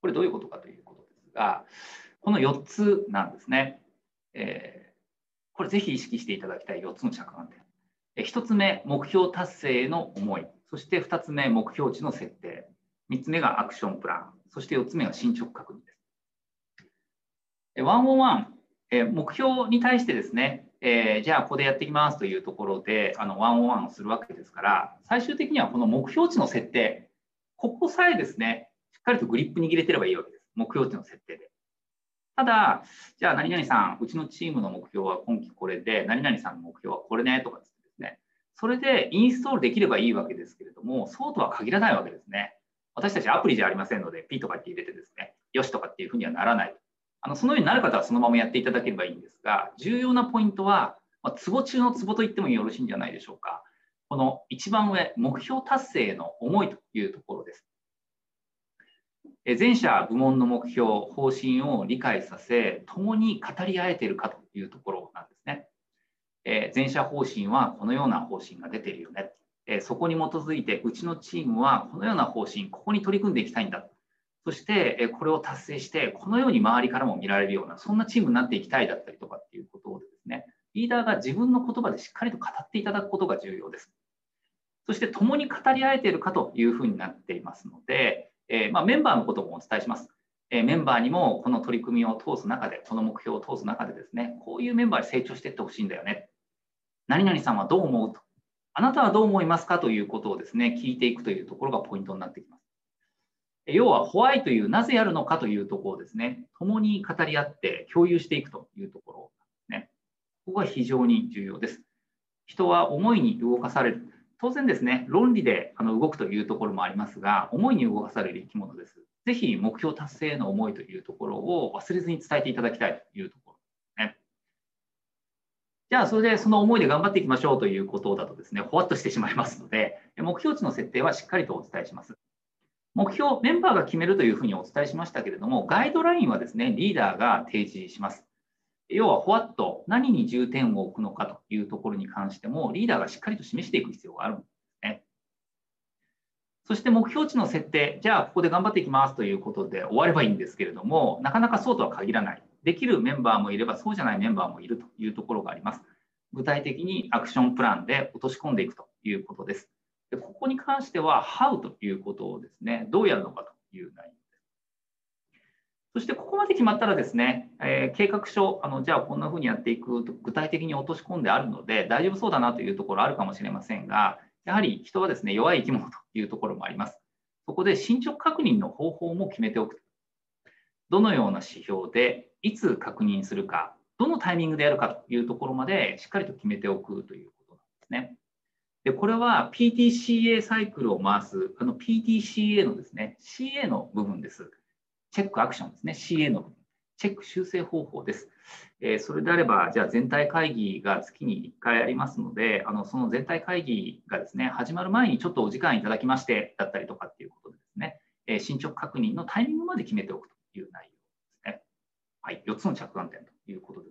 これどういうことかということですが、この4つなんですね。えー、これぜひ意識していただきたい4つの着眼点。え1つ目、目標達成への思い。そして2つ目、目標値の設定。3つ目がアクションプラン。そして4つ目が進捗確認です。101、え目標に対してですね、えー、じゃあここでやっていきますというところで、あの101をするわけですから、最終的にはこの目標値の設定、ここさえですね、しっかりとグリップ握れてればいいわけです。目標値の設定で。ただ、じゃあ何々さん、うちのチームの目標は今期これで、何々さんの目標はこれねとかですね、それでインストールできればいいわけですけれども、そうとは限らないわけですね。私たちアプリじゃありませんので、P とかって入れてですね、よしとかっていうふうにはならない。あのそのようになる方はそのままやっていただければいいんですが、重要なポイントは、まあ、ツボ中のツボと言ってもよろしいんじゃないでしょうか。この一番上、目標達成への思いというところです。全社部門の目標、方針を理解させ、共に語り合えているかというところなんですね。え全社方針はこのような方針が出ているよね。えそこに基づいて、うちのチームはこのような方針、ここに取り組んでいきたいんだ。そして、えこれを達成して、このように周りからも見られるような、そんなチームになっていきたいだったりとかっていうことをですね、リーダーが自分の言葉でしっかりと語っていただくことが重要です。そして、共に語り合えているかというふうになっていますので、えー、まあ、メンバーのこともお伝えします。えメンバーにもこの取り組みを通す中で、この目標を通す中でですね、こういうメンバーに成長していってほしいんだよね。何々さんはどう思うと。あなたはどう思いますかということをですね、聞いていくというところがポイントになってきます。要は、ホワイというなぜやるのかというところをですね、共に語り合って共有していくというところですね。ここが非常に重要です。人は思いに動かされる。当然ですね、論理であの動くというところもありますが、思いに動かされる生き物です。ぜひ目標達成への思いというところを忘れずに伝えていただきたいというところですね。じゃあ、それでその思いで頑張っていきましょうということだとですね、ほわっとしてしまいますので、目標値の設定はしっかりとお伝えします。目標、メンバーが決めるというふうにお伝えしましたけれども、ガイドラインはですね、リーダーが提示します。要は、ふわっと何に重点を置くのかというところに関しても、リーダーがしっかりと示していく必要があるんですね。そして目標値の設定、じゃあここで頑張っていきますということで終わればいいんですけれども、なかなかそうとは限らない。できるメンバーもいれば、そうじゃないメンバーもいるというところがあります。具体的にアクションプランで落とし込んでいくということです。でここに関しては、How ということをですね、どうやるのかという内容そしてここまで決まったらですね、えー、計画書、あのじゃあこんなふうにやっていくと具体的に落とし込んであるので、大丈夫そうだなというところあるかもしれませんが、やはり人はですね、弱い生き物というところもあります。そこで進捗確認の方法も決めておく。どのような指標で、いつ確認するか、どのタイミングでやるかというところまでしっかりと決めておくということなんですね。で、これは PTCA サイクルを回す、あの PTCA のですね、CA の部分です。チェックアクションですね、CA のチェック修正方法です。えー、それであれば、じゃあ全体会議が月に1回ありますので、あのその全体会議がですね、始まる前にちょっとお時間いただきましてだったりとかっていうことでですね、えー、進捗確認のタイミングまで決めておくという内容ですね。はい、4つの着眼点ということで